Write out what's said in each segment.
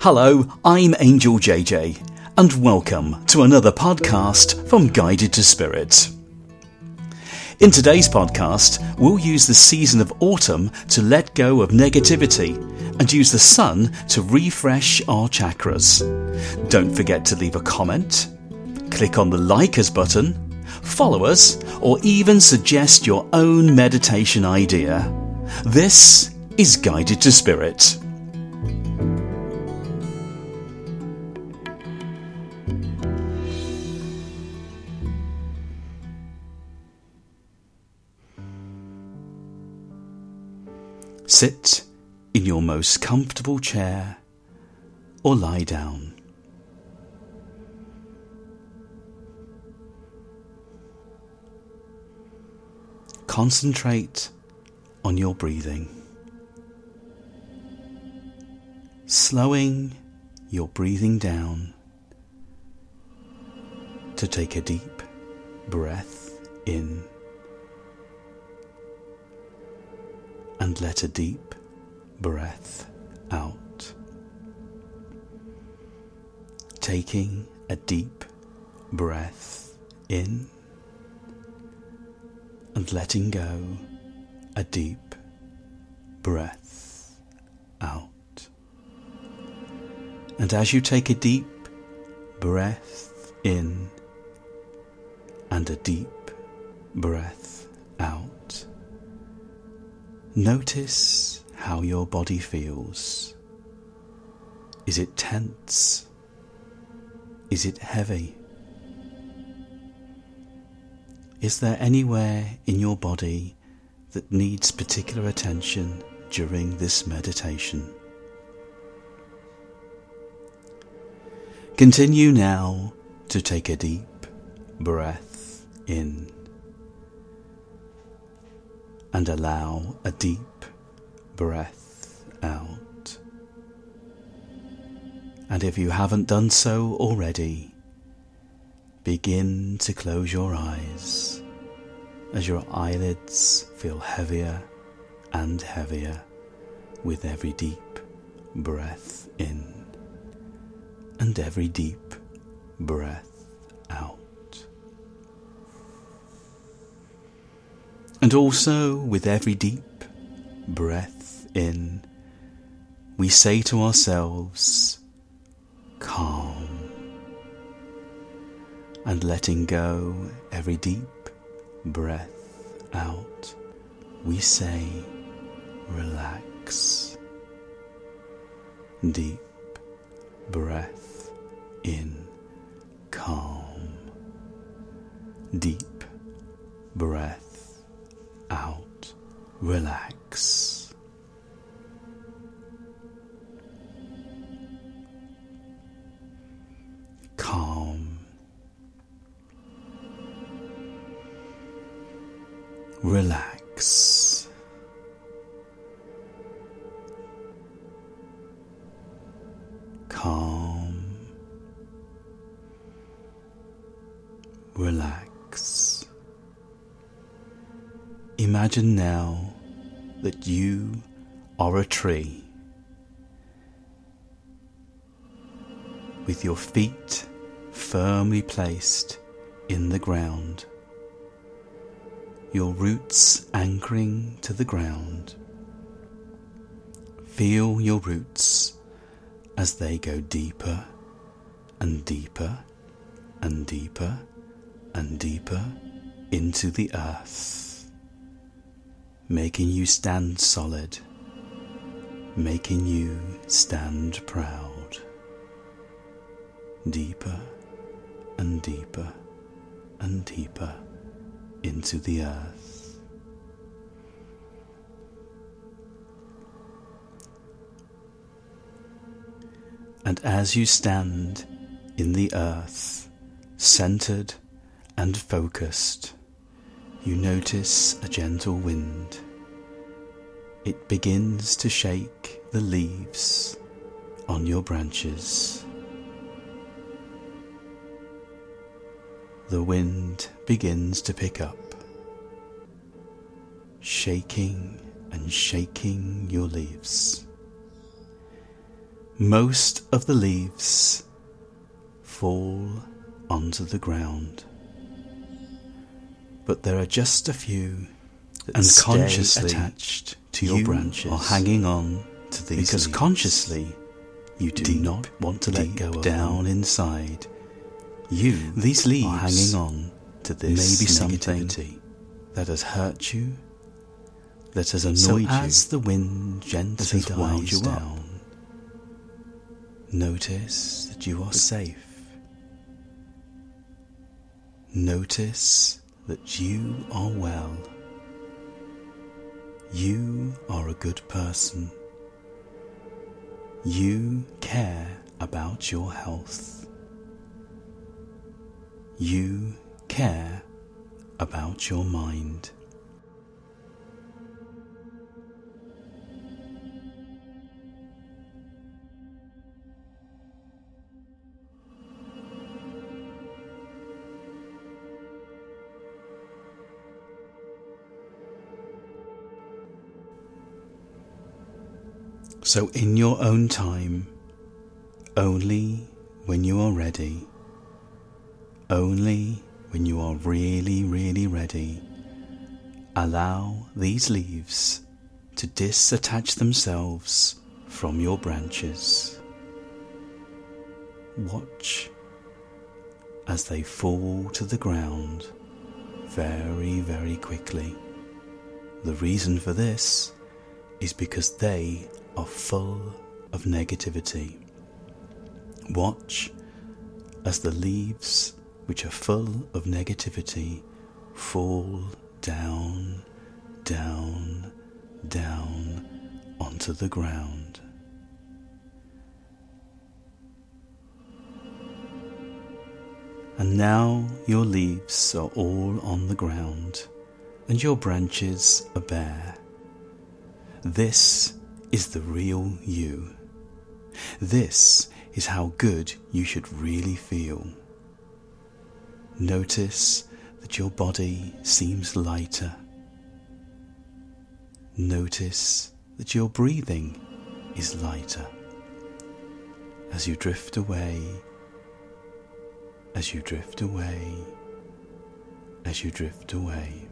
Hello, I'm Angel JJ, and welcome to another podcast from Guided to Spirit. In today's podcast, we'll use the season of autumn to let go of negativity and use the sun to refresh our chakras. Don't forget to leave a comment, click on the like us button, follow us, or even suggest your own meditation idea. This is Guided to Spirit. Sit in your most comfortable chair or lie down. Concentrate on your breathing, slowing your breathing down to take a deep breath in. And let a deep breath out. Taking a deep breath in and letting go a deep breath out. And as you take a deep breath in and a deep breath out, Notice how your body feels. Is it tense? Is it heavy? Is there anywhere in your body that needs particular attention during this meditation? Continue now to take a deep breath in and allow a deep breath out. And if you haven't done so already, begin to close your eyes as your eyelids feel heavier and heavier with every deep breath in and every deep breath out. And also, with every deep breath in, we say to ourselves, calm. And letting go every deep breath out, we say, relax. Deep breath in, calm. Deep breath out, relax. Calm, relax. Imagine now that you are a tree with your feet firmly placed in the ground, your roots anchoring to the ground. Feel your roots as they go deeper and deeper and deeper and deeper into the earth making you stand solid, making you stand proud. Deeper and deeper and deeper into the earth. And as you stand in the earth, centered and focused, you notice a gentle wind. It begins to shake the leaves on your branches. The wind begins to pick up, shaking and shaking your leaves, Most of the leaves fall onto the ground, but there are just a few that and consciously attached to your branches are hanging on to these because leaves. consciously you do deep, not want to let go down inside. You these leaves are hanging on to this maybe something that has hurt you, that has annoyed so you. As the wind gently dies you down, notice that you are safe. Notice that you are well. You are a good person. You care about your health. You care about your mind. So, in your own time, only when you are ready, only when you are really, really ready, allow these leaves to disattach themselves from your branches. Watch as they fall to the ground very, very quickly. The reason for this is because they are full of negativity. Watch as the leaves, which are full of negativity, fall down, down, down onto the ground. And now your leaves are all on the ground, and your branches are bare. This is the real you. This is how good you should really feel. Notice that your body seems lighter. Notice that your breathing is lighter. As you drift away, as you drift away, as you drift away.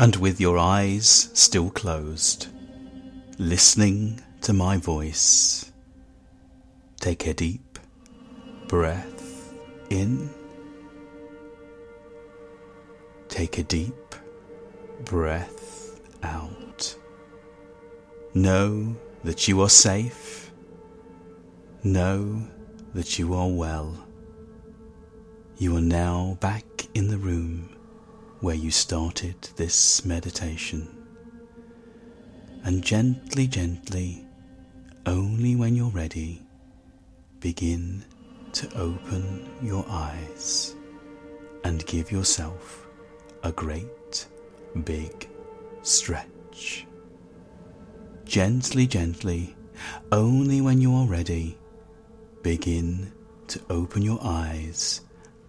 And with your eyes still closed, listening to my voice, take a deep breath in. Take a deep breath out. Know that you are safe. Know that you are well. You are now back in the room where you started this meditation. And gently, gently, only when you're ready, begin to open your eyes and give yourself a great big stretch. Gently, gently, only when you are ready, begin to open your eyes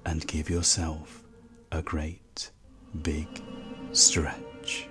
and give yourself a great big stretch.